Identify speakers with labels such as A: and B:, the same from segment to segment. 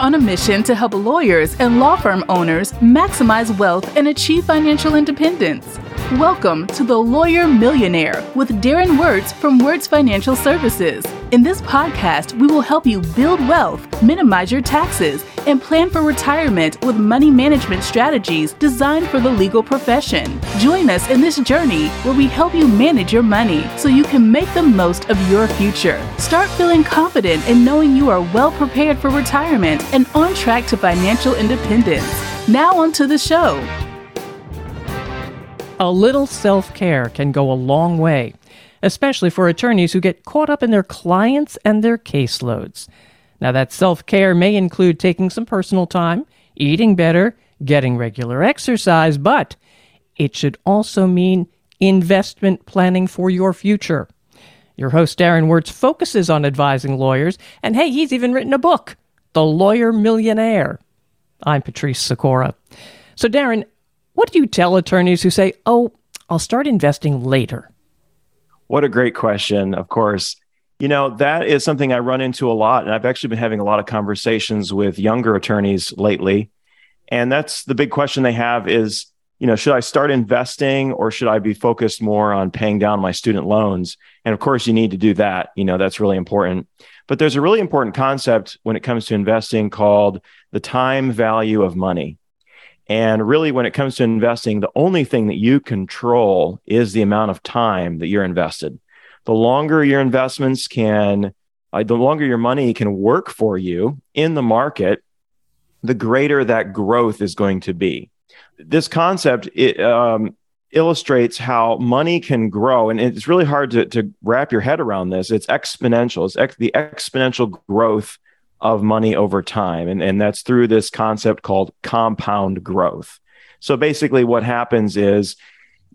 A: on a mission to help lawyers and law firm owners maximize wealth and achieve financial independence. Welcome to The Lawyer Millionaire with Darren Wurz from Wurz Financial Services. In this podcast, we will help you build wealth, minimize your taxes, and plan for retirement with money management strategies designed for the legal profession. Join us in this journey where we help you manage your money so you can make the most of your future. Start feeling confident in knowing you are well prepared for retirement and on track to financial independence. Now, on to the show.
B: A little self care can go a long way, especially for attorneys who get caught up in their clients and their caseloads. Now, that self care may include taking some personal time, eating better, getting regular exercise, but it should also mean investment planning for your future. Your host, Darren Wurz, focuses on advising lawyers, and hey, he's even written a book, The Lawyer Millionaire. I'm Patrice Sikora. So, Darren, what do you tell attorneys who say, oh, I'll start investing later?
C: What a great question. Of course, you know, that is something I run into a lot. And I've actually been having a lot of conversations with younger attorneys lately. And that's the big question they have is, you know, should I start investing or should I be focused more on paying down my student loans? And of course, you need to do that. You know, that's really important. But there's a really important concept when it comes to investing called the time value of money. And really, when it comes to investing, the only thing that you control is the amount of time that you're invested the longer your investments can, uh, the longer your money can work for you in the market, the greater that growth is going to be. This concept it, um, illustrates how money can grow, and it's really hard to, to wrap your head around this. It's exponential. It's ex- the exponential growth of money over time, and, and that's through this concept called compound growth. So basically, what happens is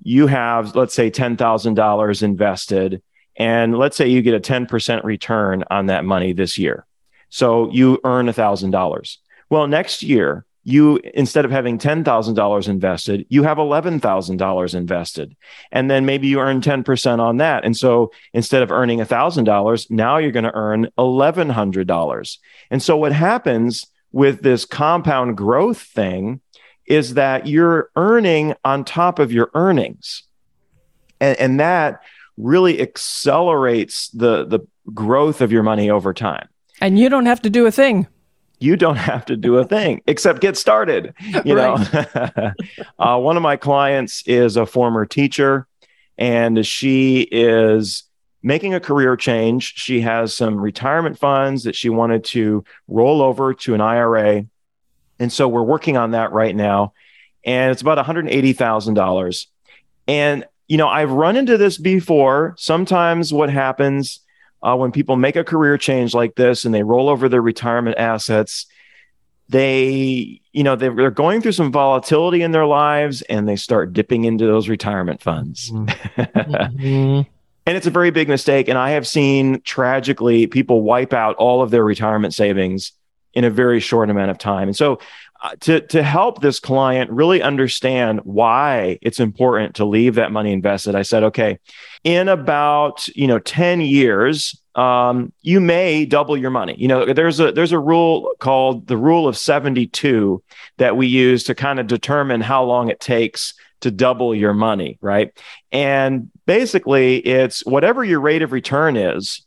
C: you have, let's say, ten thousand dollars invested and let's say you get a 10% return on that money this year. So you earn $1,000. Well, next year, you instead of having $10,000 invested, you have $11,000 invested. And then maybe you earn 10% on that. And so instead of earning $1,000, now you're going to earn $1,100. And so what happens with this compound growth thing is that you're earning on top of your earnings. And, and that really accelerates the the growth of your money over time.
B: And you don't have to do a thing.
C: You don't have to do a thing except get started. You know, uh, one of my clients is a former teacher, and she is making a career change. She has some retirement funds that she wanted to roll over to an IRA, and so we're working on that right now. And it's about one hundred eighty thousand dollars. And you know, I've run into this before. Sometimes what happens uh, when people make a career change like this and they roll over their retirement assets, they, you know, they're going through some volatility in their lives and they start dipping into those retirement funds. Mm-hmm. and it's a very big mistake. And I have seen tragically people wipe out all of their retirement savings in a very short amount of time. And so to to help this client really understand why it's important to leave that money invested i said okay in about you know 10 years um, you may double your money. You know there's a there's a rule called the rule of 72 that we use to kind of determine how long it takes to double your money right? And basically it's whatever your rate of return is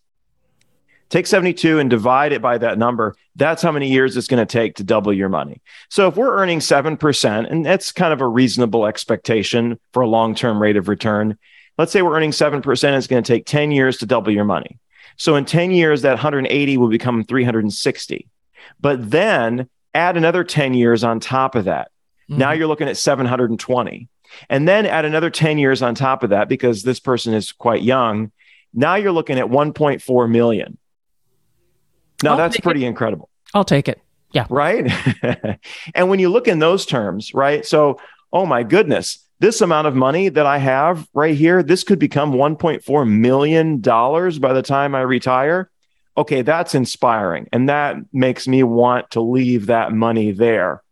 C: take 72 and divide it by that number. That's how many years it's going to take to double your money. So if we're earning 7%, and that's kind of a reasonable expectation for a long term rate of return, let's say we're earning 7%, it's going to take 10 years to double your money. So in 10 years, that 180 will become 360. But then add another 10 years on top of that. Mm-hmm. Now you're looking at 720. And then add another 10 years on top of that because this person is quite young. Now you're looking at 1.4 million. Now, I'll that's pretty
B: it.
C: incredible.
B: I'll take it. Yeah.
C: Right. and when you look in those terms, right? So, oh my goodness, this amount of money that I have right here, this could become $1.4 million by the time I retire. Okay, that's inspiring. And that makes me want to leave that money there.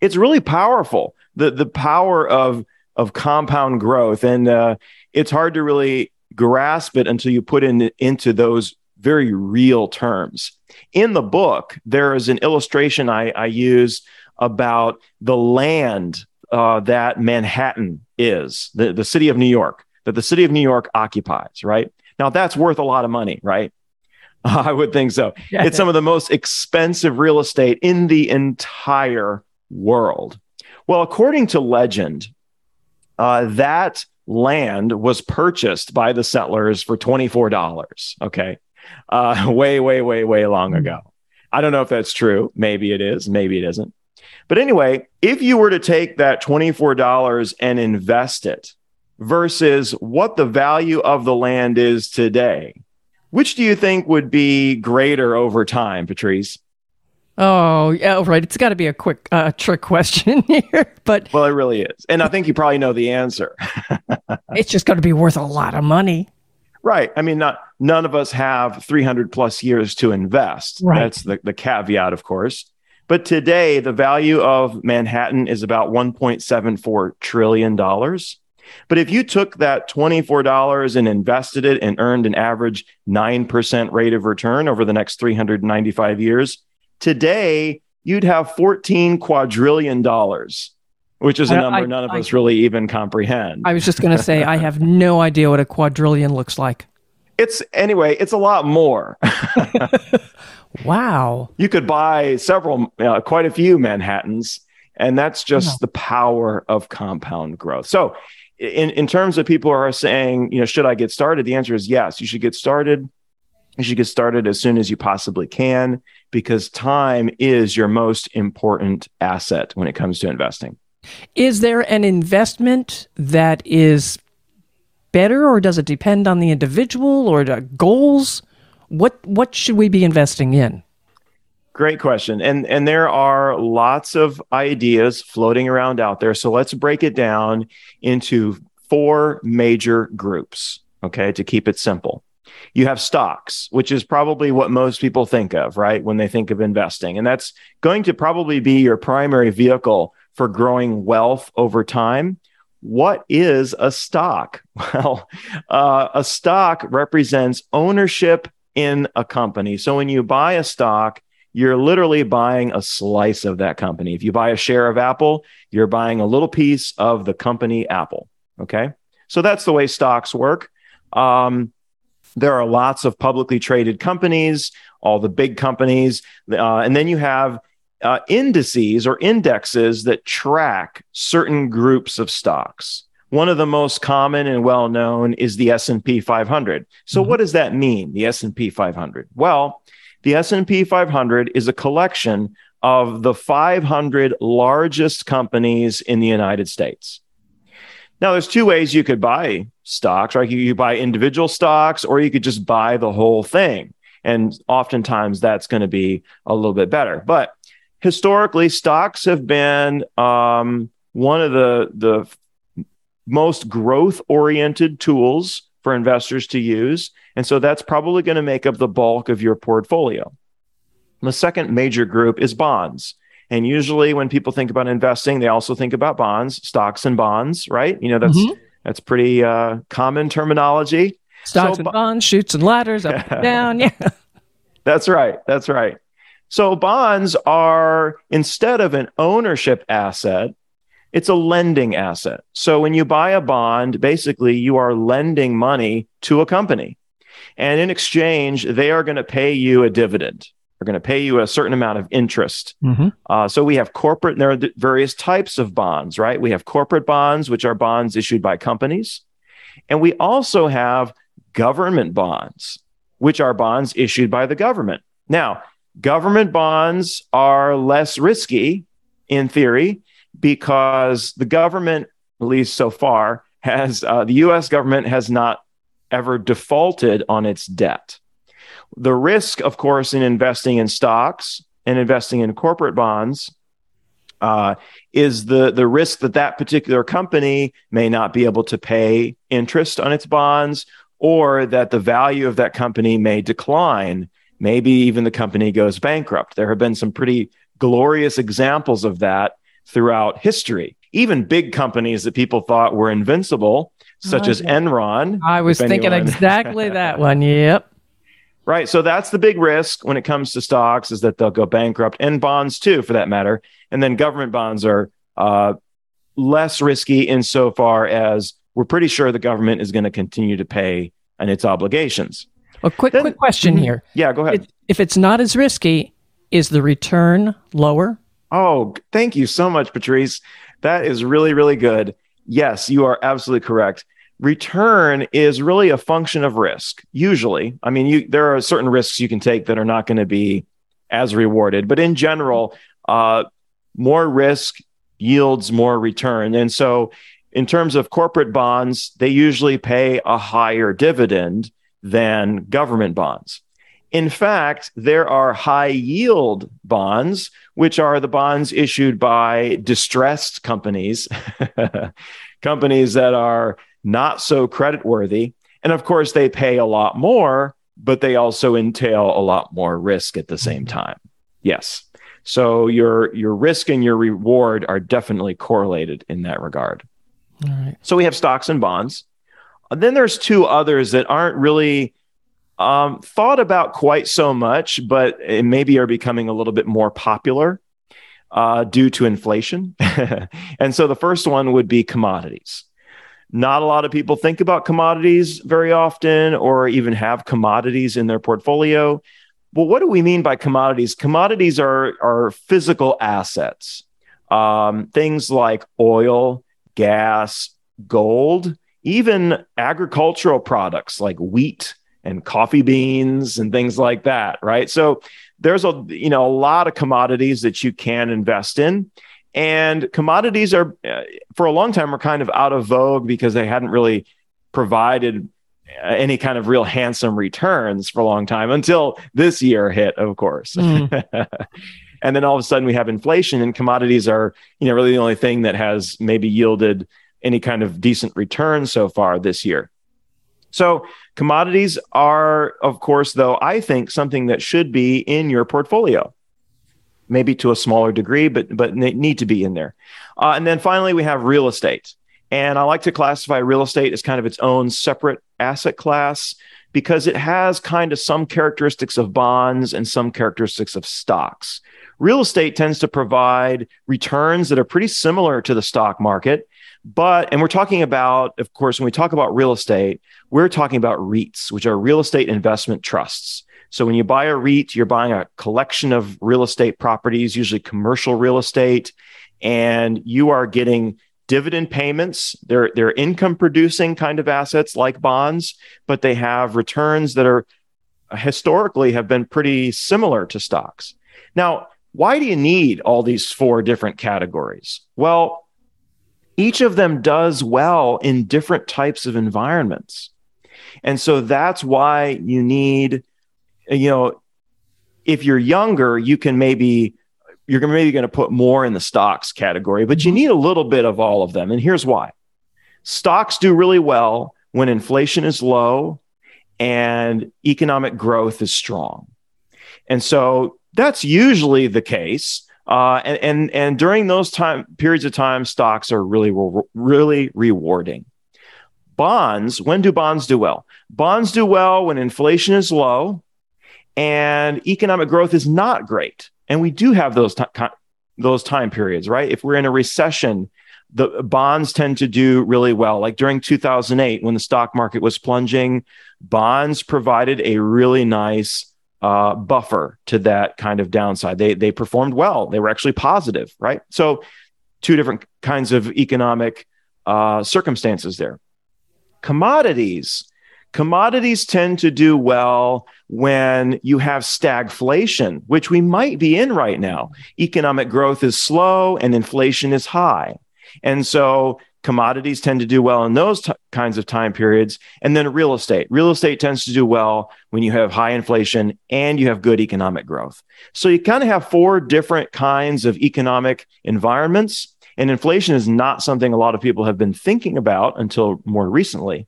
C: It's really powerful, the, the power of, of compound growth. And uh, it's hard to really grasp it until you put in into those very real terms. In the book, there is an illustration I, I use about the land uh, that Manhattan is, the, the city of New York, that the city of New York occupies, right? Now, that's worth a lot of money, right? I would think so. Yeah. It's some of the most expensive real estate in the entire world. Well, according to legend, uh, that land was purchased by the settlers for $24. Okay. Uh, way, way, way, way long hmm. ago. I don't know if that's true. Maybe it is. Maybe it isn't. But anyway, if you were to take that $24 and invest it versus what the value of the land is today, which do you think would be greater over time, Patrice?
B: Oh, yeah, right. It's got to be a quick uh, trick question here, but
C: well, it really is, and I think you probably know the answer.
B: it's just going to be worth a lot of money,
C: right? I mean, not none of us have 300 plus years to invest. Right. That's the the caveat, of course. But today, the value of Manhattan is about 1.74 trillion dollars. But if you took that $24 and invested it and earned an average 9% rate of return over the next 395 years, today you'd have 14 quadrillion dollars, which is a number I, none of I, us really even comprehend.
B: I was just going to say, I have no idea what a quadrillion looks like.
C: It's anyway, it's a lot more.
B: wow.
C: You could buy several, uh, quite a few Manhattans, and that's just the power of compound growth. So, in, in terms of people who are saying, you know, should I get started? The answer is yes, you should get started. You should get started as soon as you possibly can because time is your most important asset when it comes to investing.
B: Is there an investment that is better or does it depend on the individual or the goals? What what should we be investing in?
C: Great question. And and there are lots of ideas floating around out there. So let's break it down into four major groups, okay, to keep it simple. You have stocks, which is probably what most people think of, right, when they think of investing. And that's going to probably be your primary vehicle for growing wealth over time. What is a stock? Well, uh, a stock represents ownership in a company. So when you buy a stock, you're literally buying a slice of that company. If you buy a share of Apple, you're buying a little piece of the company Apple. Okay. So that's the way stocks work. Um, there are lots of publicly traded companies, all the big companies. Uh, and then you have uh, indices or indexes that track certain groups of stocks. One of the most common and well known is the S&P 500. So mm-hmm. what does that mean, the S&P 500? Well, the S&P 500 is a collection of the 500 largest companies in the United States. Now, there's two ways you could buy stocks, right? You could buy individual stocks, or you could just buy the whole thing. And oftentimes that's going to be a little bit better. But historically, stocks have been um, one of the, the most growth oriented tools for investors to use. And so that's probably going to make up the bulk of your portfolio. The second major group is bonds. And usually when people think about investing, they also think about bonds, stocks and bonds, right? You know, that's mm-hmm. that's pretty uh, common terminology.
B: Stocks so, and bonds, Chutes and ladders, up and down. Yeah.
C: That's right. That's right. So bonds are instead of an ownership asset, it's a lending asset. So when you buy a bond, basically you are lending money to a company. And in exchange, they are going to pay you a dividend. They're going to pay you a certain amount of interest. Mm-hmm. Uh, so we have corporate, there are various types of bonds, right? We have corporate bonds, which are bonds issued by companies. And we also have government bonds, which are bonds issued by the government. Now, government bonds are less risky in theory because the government, at least so far, has uh, the US government has not ever defaulted on its debt. The risk, of course, in investing in stocks and investing in corporate bonds uh, is the, the risk that that particular company may not be able to pay interest on its bonds or that the value of that company may decline. Maybe even the company goes bankrupt. There have been some pretty glorious examples of that throughout history. Even big companies that people thought were invincible, such as Enron.
B: I was thinking anyone... exactly that one. Yep.
C: Right. So that's the big risk when it comes to stocks is that they'll go bankrupt and bonds too, for that matter. And then government bonds are uh, less risky insofar as we're pretty sure the government is going to continue to pay on its obligations.
B: A quick, then, quick question mm-hmm. here.
C: Yeah, go ahead.
B: If it's not as risky, is the return lower?
C: Oh, thank you so much, Patrice. That is really, really good. Yes, you are absolutely correct return is really a function of risk usually i mean you there are certain risks you can take that are not going to be as rewarded but in general uh, more risk yields more return and so in terms of corporate bonds they usually pay a higher dividend than government bonds in fact there are high yield bonds which are the bonds issued by distressed companies companies that are not so creditworthy. And of course, they pay a lot more, but they also entail a lot more risk at the same mm-hmm. time. Yes. So your your risk and your reward are definitely correlated in that regard. All right. So we have stocks and bonds. Then there's two others that aren't really um, thought about quite so much, but maybe are becoming a little bit more popular uh, due to inflation. and so the first one would be commodities. Not a lot of people think about commodities very often or even have commodities in their portfolio. Well, what do we mean by commodities? Commodities are, are physical assets, um, things like oil, gas, gold, even agricultural products like wheat and coffee beans and things like that, right? So there's a you know a lot of commodities that you can invest in and commodities are, uh, for a long time, were kind of out of vogue because they hadn't really provided uh, any kind of real handsome returns for a long time until this year hit, of course. Mm. and then all of a sudden we have inflation and commodities are, you know, really the only thing that has maybe yielded any kind of decent return so far this year. So commodities are, of course, though, I think something that should be in your portfolio maybe to a smaller degree, but but need to be in there. Uh, and then finally, we have real estate, and I like to classify real estate as kind of its own separate asset class because it has kind of some characteristics of bonds and some characteristics of stocks. Real estate tends to provide returns that are pretty similar to the stock market. But, and we're talking about, of course, when we talk about real estate, we're talking about REITs, which are real estate investment trusts. So when you buy a REIT, you're buying a collection of real estate properties, usually commercial real estate, and you are getting dividend payments. They're they're income producing kind of assets like bonds, but they have returns that are uh, historically have been pretty similar to stocks. Now, why do you need all these four different categories? Well, each of them does well in different types of environments. And so that's why you need you know, if you're younger, you can maybe you're maybe going to put more in the stocks category, but you mm-hmm. need a little bit of all of them. And here's why: stocks do really well when inflation is low and economic growth is strong, and so that's usually the case. Uh, and and and during those time periods of time, stocks are really really rewarding. Bonds, when do bonds do well? Bonds do well when inflation is low and economic growth is not great. And we do have those those time periods, right? If we're in a recession, the bonds tend to do really well. Like during 2008, when the stock market was plunging, bonds provided a really nice uh, buffer to that kind of downside. They they performed well. They were actually positive, right? So, two different kinds of economic uh, circumstances there. Commodities Commodities tend to do well when you have stagflation, which we might be in right now. Economic growth is slow and inflation is high. And so commodities tend to do well in those t- kinds of time periods. And then real estate. Real estate tends to do well when you have high inflation and you have good economic growth. So you kind of have four different kinds of economic environments. And inflation is not something a lot of people have been thinking about until more recently.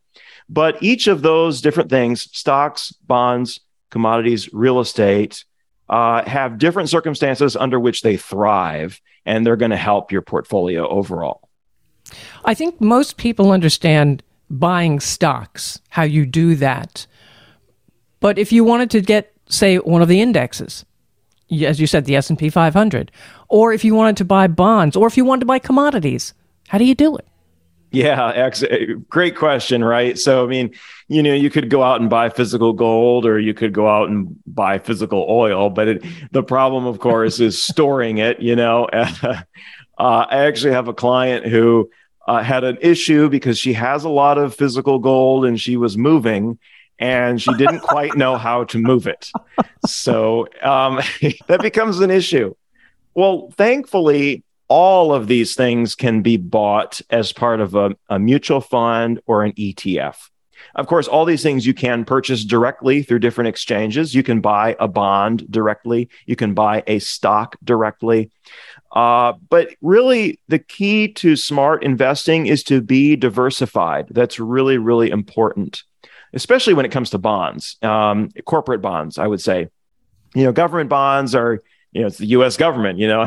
C: But each of those different things stocks, bonds, commodities, real estate uh, have different circumstances under which they thrive, and they're going to help your portfolio overall.
B: I think most people understand buying stocks, how you do that. But if you wanted to get, say, one of the indexes, as you said, the S&P 500, or if you wanted to buy bonds, or if you wanted to buy commodities, how do you do it?
C: Yeah, ex- eh, great question, right? So, I mean, you know, you could go out and buy physical gold or you could go out and buy physical oil, but it, the problem, of course, is storing it. You know, uh, I actually have a client who uh, had an issue because she has a lot of physical gold and she was moving and she didn't quite know how to move it. So um, that becomes an issue. Well, thankfully, all of these things can be bought as part of a, a, mutual fund or an ETF. Of course, all these things you can purchase directly through different exchanges. You can buy a bond directly, you can buy a stock directly. Uh, but really, the key to smart investing is to be diversified. That's really, really important, especially when it comes to bonds, um, corporate bonds, I would say. You know, government bonds are you know, it's the US government, you know.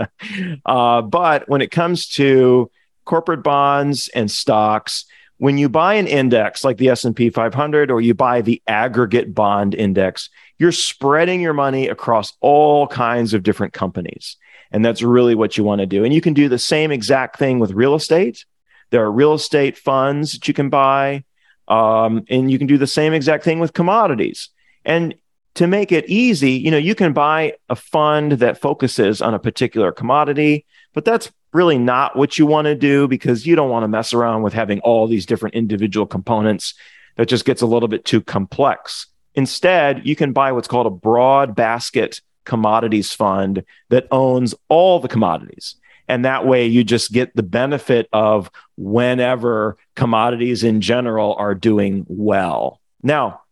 C: uh, but when it comes to corporate bonds and stocks, when you buy an index like the S&P 500 or you buy the aggregate bond index, you're spreading your money across all kinds of different companies. And that's really what you want to do. And you can do the same exact thing with real estate. There are real estate funds that you can buy. Um, and you can do the same exact thing with commodities. And to make it easy, you know, you can buy a fund that focuses on a particular commodity, but that's really not what you want to do because you don't want to mess around with having all these different individual components that just gets a little bit too complex. Instead, you can buy what's called a broad basket commodities fund that owns all the commodities. And that way you just get the benefit of whenever commodities in general are doing well. Now,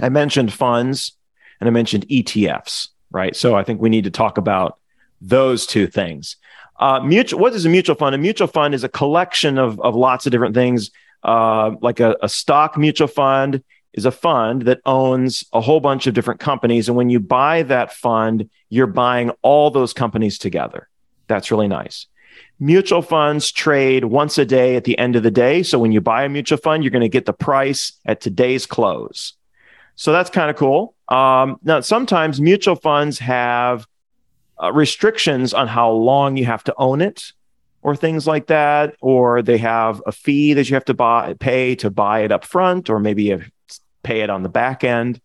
C: I mentioned funds and I mentioned ETFs, right? So I think we need to talk about those two things. Uh, mutual, what is a mutual fund? A mutual fund is a collection of, of lots of different things. Uh, like a, a stock mutual fund is a fund that owns a whole bunch of different companies. And when you buy that fund, you're buying all those companies together. That's really nice. Mutual funds trade once a day at the end of the day. So when you buy a mutual fund, you're going to get the price at today's close. So that's kind of cool. Um, now, sometimes mutual funds have uh, restrictions on how long you have to own it or things like that, or they have a fee that you have to buy, pay to buy it up front, or maybe you pay it on the back end.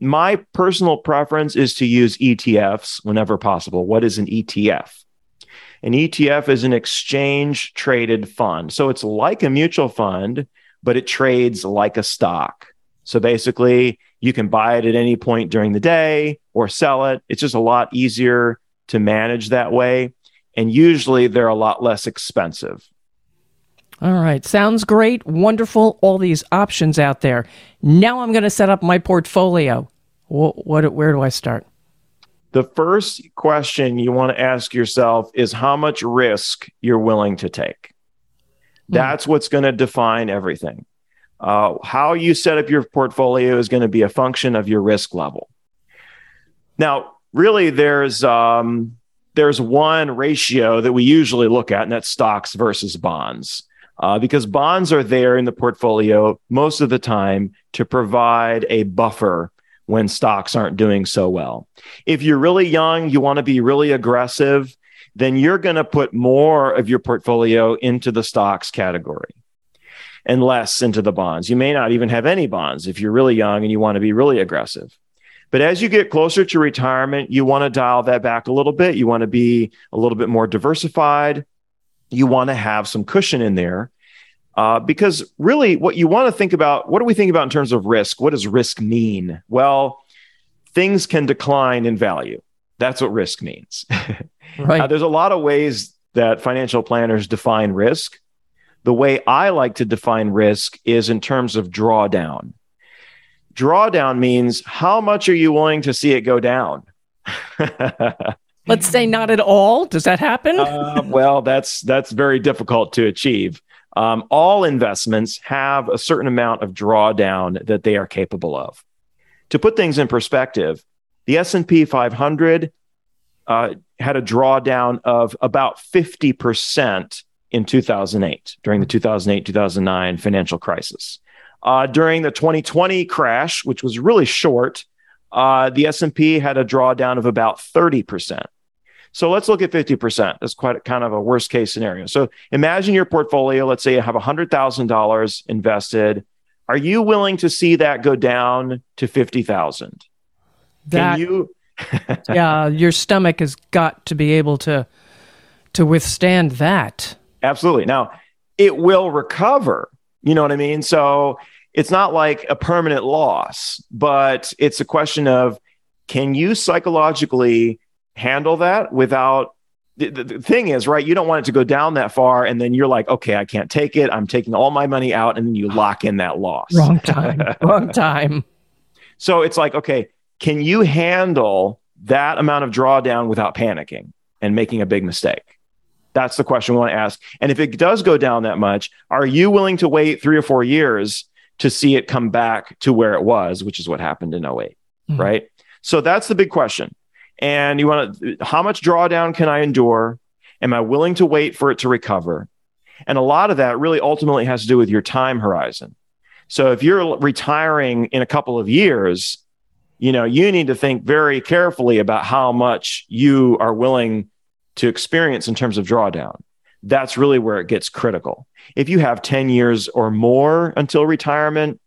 C: My personal preference is to use ETFs whenever possible. What is an ETF? An ETF is an exchange traded fund. So it's like a mutual fund, but it trades like a stock. So basically, you can buy it at any point during the day or sell it. It's just a lot easier to manage that way. And usually they're a lot less expensive.
B: All right. Sounds great. Wonderful. All these options out there. Now I'm going to set up my portfolio. What, what, where do I start?
C: The first question you want to ask yourself is how much risk you're willing to take. Hmm. That's what's going to define everything. Uh, how you set up your portfolio is going to be a function of your risk level. Now, really, there's um, there's one ratio that we usually look at, and that's stocks versus bonds. Uh, because bonds are there in the portfolio most of the time to provide a buffer when stocks aren't doing so well. If you're really young, you want to be really aggressive, then you're going to put more of your portfolio into the stocks category and less into the bonds. You may not even have any bonds if you're really young and you want to be really aggressive. But as you get closer to retirement, you want to dial that back a little bit. You want to be a little bit more diversified. You want to have some cushion in there. Uh, because really, what you want to think about what do we think about in terms of risk? What does risk mean? Well, things can decline in value. That's what risk means. right. Uh, there's a lot of ways that financial planners define risk. The way I like to define risk is in terms of drawdown. Drawdown means how much are you willing to see it go down?
B: Let's say not at all. Does that happen?
C: uh, well, that's that's very difficult to achieve. Um, all investments have a certain amount of drawdown that they are capable of. To put things in perspective, the S&P 500 uh, had a drawdown of about 50% in 2008 during the 2008 2009 financial crisis. Uh, during the 2020 crash, which was really short, uh, the S&P had a drawdown of about 30%. So let's look at 50%. That's quite kind of a worst case scenario. So imagine your portfolio. Let's say you have $100,000 invested. Are you willing to see that go down to 50,000?
B: That, Can you? yeah, your stomach has got to be able to to withstand that.
C: Absolutely. Now, it will recover. You know what I mean? So it's not like a permanent loss, but it's a question of can you psychologically handle that without the, the, the, thing is right you don't want it to go down that far and then you're like okay i can't take it i'm taking all my money out and then you lock in that loss.
B: Wrong time wrong time.
C: So it's like okay can you handle that amount of drawdown without panicking and making a big mistake? That's the question we want to ask. And if it does go down that much are you willing to wait three or four years to see it come back to where it was which is what happened in 8 mm-hmm. right so that's the big question and you want to how much drawdown can I endure? Am I willing to wait for it to recover? And a lot of that really ultimately has to do with your time horizon. So if you're retiring in a couple of years, you know, you need to think very carefully about how much you are willing to experience in terms of drawdown. That's really where it gets critical. If you have 10 years or more until retirement,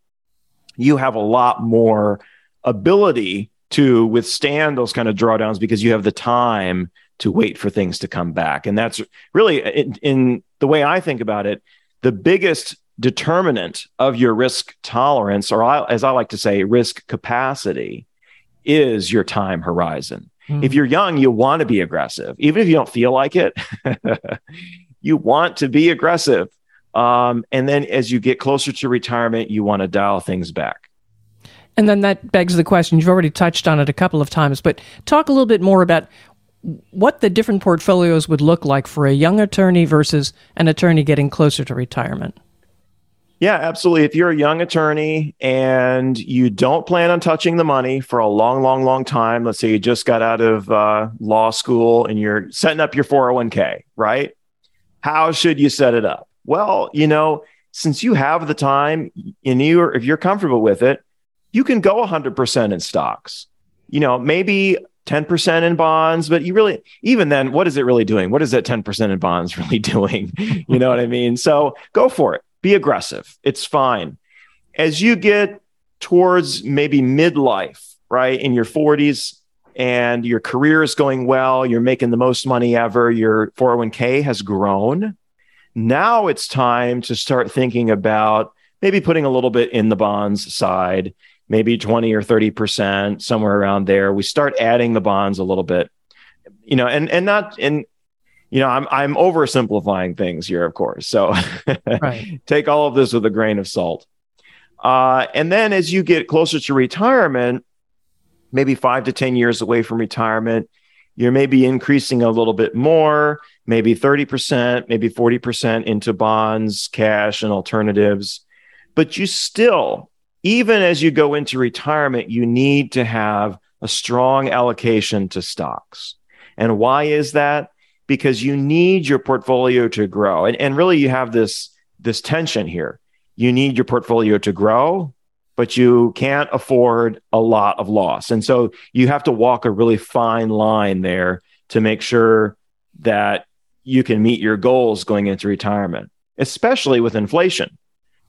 C: you have a lot more ability to withstand those kind of drawdowns because you have the time to wait for things to come back. And that's really, in, in the way I think about it, the biggest determinant of your risk tolerance, or as I like to say, risk capacity, is your time horizon. Mm. If you're young, you want to be aggressive, even if you don't feel like it. you want to be aggressive. Um, and then as you get closer to retirement, you want to dial things back.
B: And then that begs the question you've already touched on it a couple of times, but talk a little bit more about what the different portfolios would look like for a young attorney versus an attorney getting closer to retirement.
C: Yeah, absolutely. If you're a young attorney and you don't plan on touching the money for a long, long, long time, let's say you just got out of uh, law school and you're setting up your 401k, right? How should you set it up? Well, you know, since you have the time and you if you're comfortable with it, you can go 100% in stocks. You know, maybe 10% in bonds, but you really, even then, what is it really doing? What is that 10% in bonds really doing? you know what I mean? So go for it. Be aggressive. It's fine. As you get towards maybe midlife, right, in your 40s, and your career is going well, you're making the most money ever, your 401k has grown. Now it's time to start thinking about maybe putting a little bit in the bonds side maybe 20 or 30%, somewhere around there. We start adding the bonds a little bit, you know, and, and not, and, you know, I'm, I'm oversimplifying things here, of course. So right. take all of this with a grain of salt. Uh, and then as you get closer to retirement, maybe five to 10 years away from retirement, you're maybe increasing a little bit more, maybe 30%, maybe 40% into bonds, cash, and alternatives. But you still even as you go into retirement, you need to have a strong allocation to stocks. And why is that? Because you need your portfolio to grow. And, and really, you have this, this tension here. You need your portfolio to grow, but you can't afford a lot of loss. And so you have to walk a really fine line there to make sure that you can meet your goals going into retirement, especially with inflation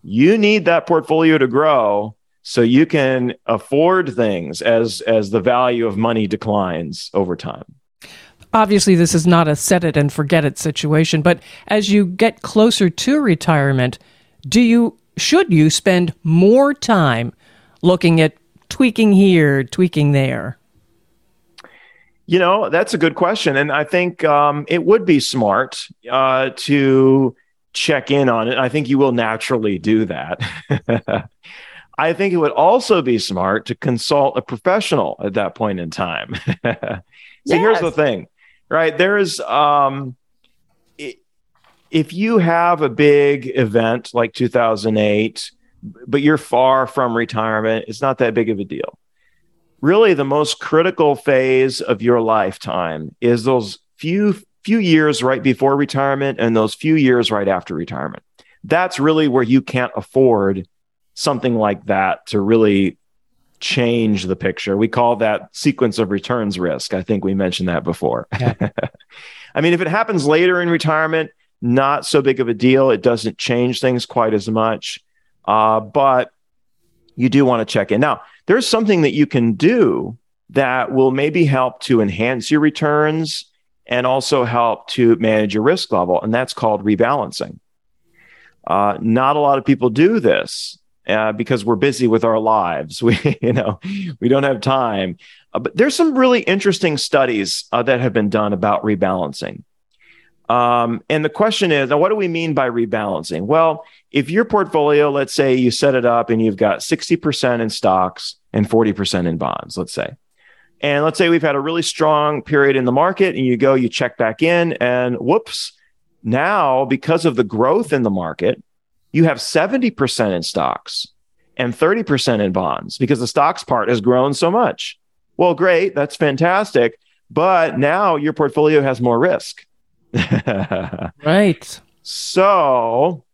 C: you need that portfolio to grow so you can afford things as as the value of money declines over time
B: obviously this is not a set it and forget it situation but as you get closer to retirement do you should you spend more time looking at tweaking here tweaking there
C: you know that's a good question and i think um, it would be smart uh, to check in on it. I think you will naturally do that. I think it would also be smart to consult a professional at that point in time. so yes. here's the thing, right? There's um if you have a big event like 2008, but you're far from retirement, it's not that big of a deal. Really, the most critical phase of your lifetime is those few few years right before retirement and those few years right after retirement. That's really where you can't afford something like that to really change the picture. We call that sequence of returns risk. I think we mentioned that before. Yeah. I mean, if it happens later in retirement, not so big of a deal. It doesn't change things quite as much. Uh, but you do want to check in. Now, there's something that you can do that will maybe help to enhance your returns and also help to manage your risk level, and that's called rebalancing. Uh, not a lot of people do this uh, because we're busy with our lives. We, you know, we don't have time. Uh, but there's some really interesting studies uh, that have been done about rebalancing. Um, and the question is, now, what do we mean by rebalancing? Well, if your portfolio, let's say you set it up and you've got 60% in stocks and 40% in bonds, let's say. And let's say we've had a really strong period in the market and you go, you check back in, and whoops, now because of the growth in the market, you have 70% in stocks and 30% in bonds because the stocks part has grown so much. Well, great, that's fantastic. But now your portfolio has more risk
B: right.
C: So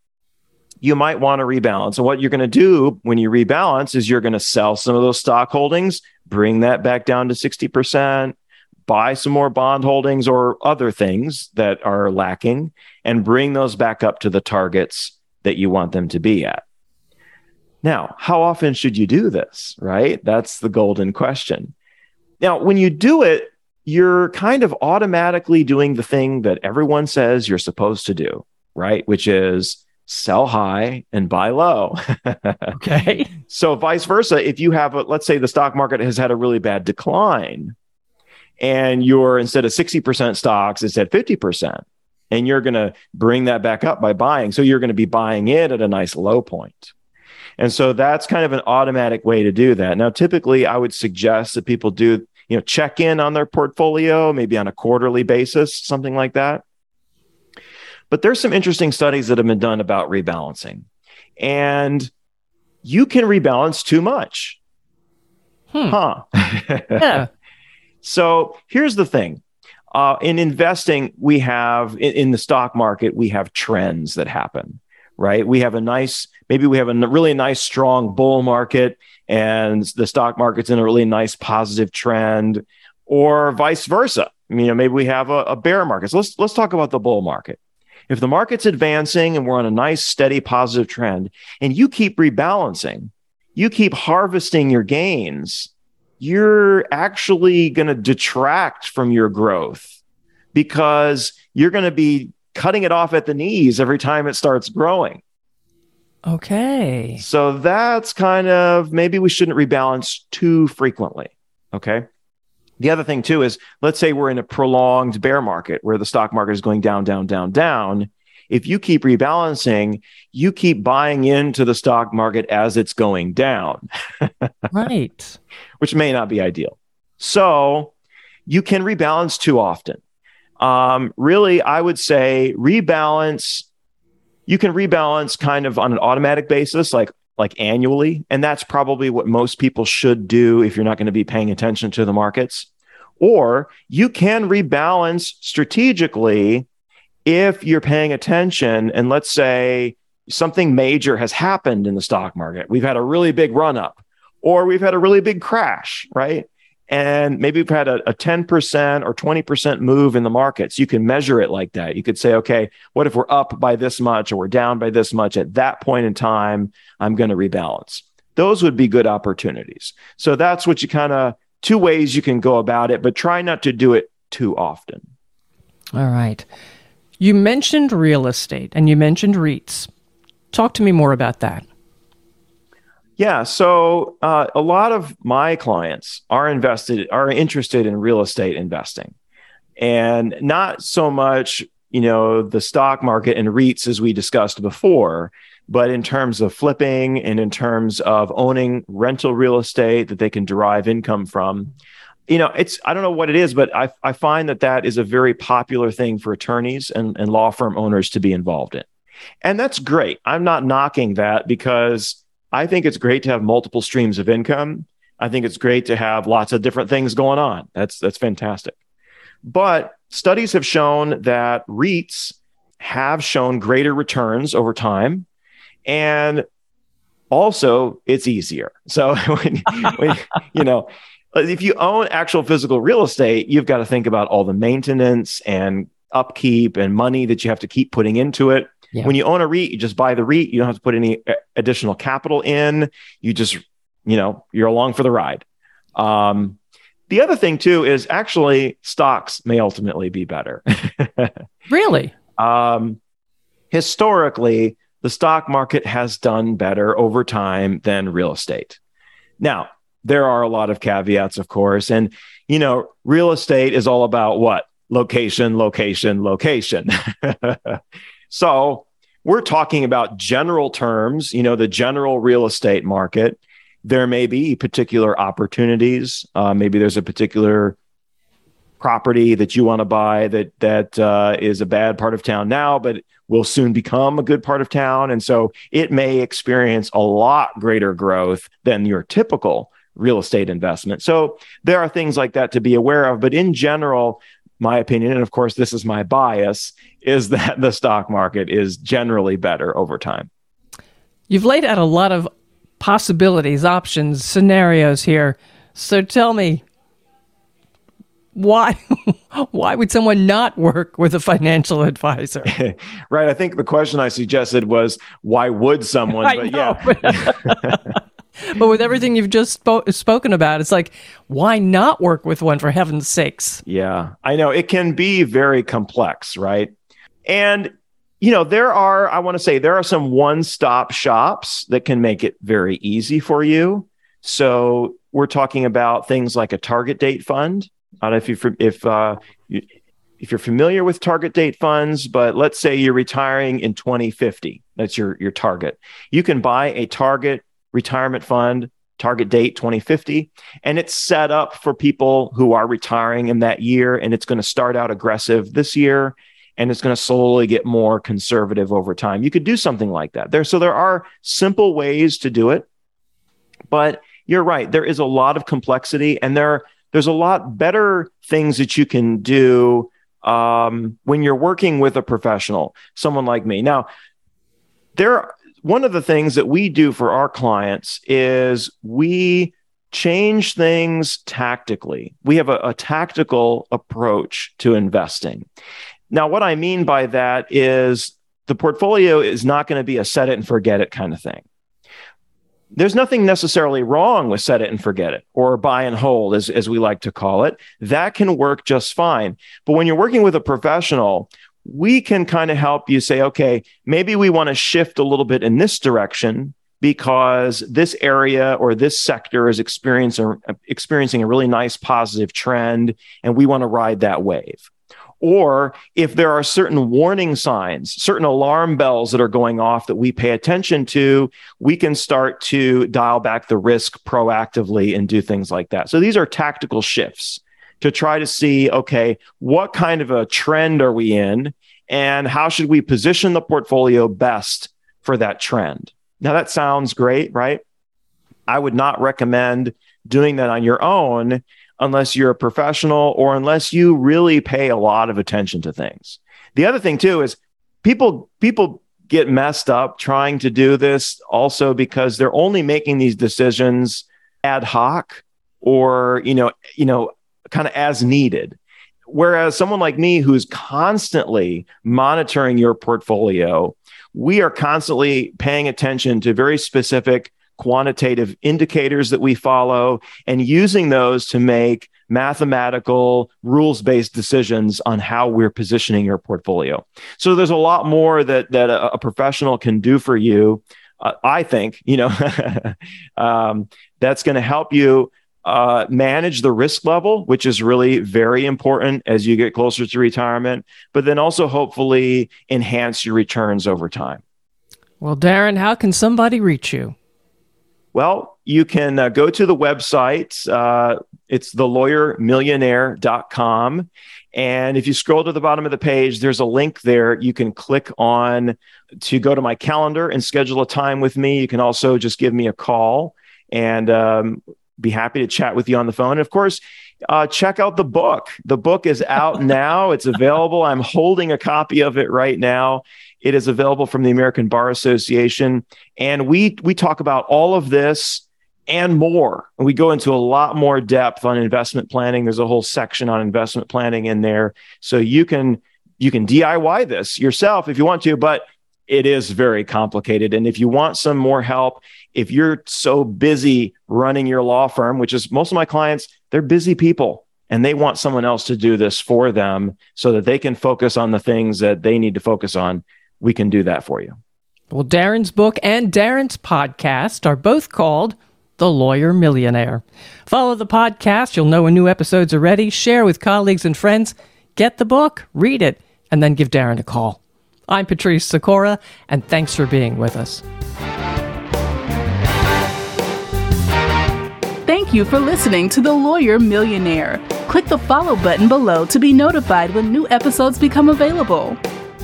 C: you might want to rebalance. And what you're going to do when you rebalance is you're going to sell some of those stock holdings, bring that back down to 60%, buy some more bond holdings or other things that are lacking, and bring those back up to the targets that you want them to be at. Now, how often should you do this? Right? That's the golden question. Now, when you do it, you're kind of automatically doing the thing that everyone says you're supposed to do, right? Which is sell high and buy low.
B: okay.
C: So, vice versa, if you have, a, let's say the stock market has had a really bad decline and you're instead of 60% stocks, it's at 50%, and you're going to bring that back up by buying. So, you're going to be buying it at a nice low point. And so that's kind of an automatic way to do that. Now, typically, I would suggest that people do you know check in on their portfolio maybe on a quarterly basis something like that. But there's some interesting studies that have been done about rebalancing and you can rebalance too much.
B: Hmm.
C: huh.
B: Yeah.
C: So here's the thing. Uh, in investing we have in, in the stock market we have trends that happen right we have a nice maybe we have a really nice strong bull market and the stock market's in a really nice positive trend, or vice versa. You know, maybe we have a, a bear market. So let's let's talk about the bull market. If the market's advancing and we're on a nice, steady, positive trend, and you keep rebalancing, you keep harvesting your gains, you're actually going to detract from your growth because you're going to be cutting it off at the knees every time it starts growing.
B: Okay.
C: So that's kind of maybe we shouldn't rebalance too frequently. Okay. The other thing too is let's say we're in a prolonged bear market where the stock market is going down, down, down, down. If you keep rebalancing, you keep buying into the stock market as it's going down.
B: right.
C: Which may not be ideal. So you can rebalance too often. Um, really, I would say rebalance you can rebalance kind of on an automatic basis, like like annually, and that's probably what most people should do if you're not going to be paying attention to the markets. Or you can rebalance strategically if you're paying attention and let's say something major has happened in the stock market. We've had a really big run up or we've had a really big crash, right? And maybe we've had a, a 10% or 20% move in the markets. You can measure it like that. You could say, okay, what if we're up by this much or we're down by this much? At that point in time, I'm going to rebalance. Those would be good opportunities. So that's what you kind of two ways you can go about it, but try not to do it too often.
B: All right. You mentioned real estate and you mentioned REITs. Talk to me more about that.
C: Yeah, so uh, a lot of my clients are invested, are interested in real estate investing, and not so much, you know, the stock market and REITs as we discussed before, but in terms of flipping and in terms of owning rental real estate that they can derive income from. You know, it's I don't know what it is, but I I find that that is a very popular thing for attorneys and, and law firm owners to be involved in, and that's great. I'm not knocking that because I think it's great to have multiple streams of income. I think it's great to have lots of different things going on. That's that's fantastic. But studies have shown that REITs have shown greater returns over time. And also it's easier. So when, when you know, if you own actual physical real estate, you've got to think about all the maintenance and upkeep and money that you have to keep putting into it. Yeah. When you own a REIT, you just buy the REIT. You don't have to put any uh, additional capital in. You just, you know, you're along for the ride. Um, the other thing too is actually stocks may ultimately be better.
B: really?
C: Um, historically, the stock market has done better over time than real estate. Now, there are a lot of caveats, of course. And, you know, real estate is all about what? Location, location, location. so we're talking about general terms, you know, the general real estate market. There may be particular opportunities. Uh, maybe there's a particular property that you want to buy that that uh, is a bad part of town now, but will soon become a good part of town, and so it may experience a lot greater growth than your typical real estate investment. So there are things like that to be aware of, but in general, my opinion, and of course this is my bias, is that the stock market is generally better over time.
B: You've laid out a lot of possibilities, options, scenarios here. So tell me, why why would someone not work with a financial advisor
C: right i think the question i suggested was why would someone
B: I but know, yeah but, but with everything you've just spo- spoken about it's like why not work with one for heaven's sakes?
C: Yeah i know. It can be very complex right? And you know there are i want to say there are some one-stop shops that can make it very easy for you. So we're talking about things like a target date fund. I don't know if you if uh, you, if you're familiar with target date funds, but let's say you're retiring in 2050. That's your your target. You can buy a target retirement fund, target date 2050, and it's set up for people who are retiring in that year, and it's going to start out aggressive this year. And it's going to slowly get more conservative over time. You could do something like that. There, so there are simple ways to do it, but you're right. There is a lot of complexity, and there there's a lot better things that you can do um, when you're working with a professional, someone like me. Now, there, one of the things that we do for our clients is we change things tactically. We have a, a tactical approach to investing. Now, what I mean by that is the portfolio is not going to be a set it and forget it kind of thing there's nothing necessarily wrong with set it and forget it or buy and hold, as, as we like to call it. That can work just fine. But when you're working with a professional, we can kind of help you say, okay, maybe we want to shift a little bit in this direction because this area or this sector is experiencing, experiencing a really nice positive trend, and we want to ride that wave or if there are certain warning signs, certain alarm bells that are going off that we pay attention to, we can start to dial back the risk proactively and do things like that. So these are tactical shifts to try to see okay, what kind of a trend are we in and how should we position the portfolio best for that trend? Now that sounds great, right? I would not recommend doing that on your own unless you're a professional or unless you really pay a lot of attention to things. The other thing too is people people get messed up trying to do this also because they're only making these decisions ad hoc or you know you know kind of as needed whereas someone like me who's constantly monitoring your portfolio we are constantly paying attention to very specific quantitative indicators that we follow and using those to make mathematical rules based decisions on how we're positioning your portfolio. So there's a lot more that that a, a professional can do for you. Uh, I think you know um, that's going to help you uh, manage the risk level, which is really very important as you get closer to retirement, but then also hopefully enhance your returns over time.
B: Well, Darren, how can somebody reach you?
C: Well, you can uh, go to the website. Uh, it's thelawyermillionaire.com. And if you scroll to the bottom of the page, there's a link there. You can click on to go to my calendar and schedule a time with me. You can also just give me a call and um, be happy to chat with you on the phone. And of course, uh, check out the book. The book is out now, it's available. I'm holding a copy of it right now. It is available from the American Bar Association. And we, we talk about all of this and more. And we go into a lot more depth on investment planning. There's a whole section on investment planning in there. So you can you can DIY this yourself if you want to, but it is very complicated. And if you want some more help, if you're so busy running your law firm, which is most of my clients, they're busy people and they want someone else to do this for them so that they can focus on the things that they need to focus on, we can do that for you.
B: Well, Darren's book and Darren's podcast are both called The Lawyer Millionaire. Follow the podcast, you'll know when new episodes are ready, share with colleagues and friends, get the book, read it, and then give Darren a call. I'm Patrice Sikora, and thanks for being with us.
A: Thank you for listening to The Lawyer Millionaire. Click the follow button below to be notified when new episodes become available.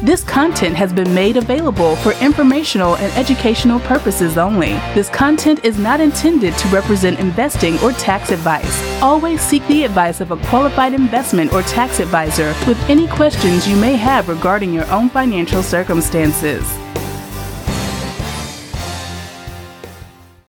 A: This content has been made available for informational and educational purposes only. This content is not intended to represent investing or tax advice. Always seek the advice of a qualified investment or tax advisor with any questions you may have regarding your own financial circumstances.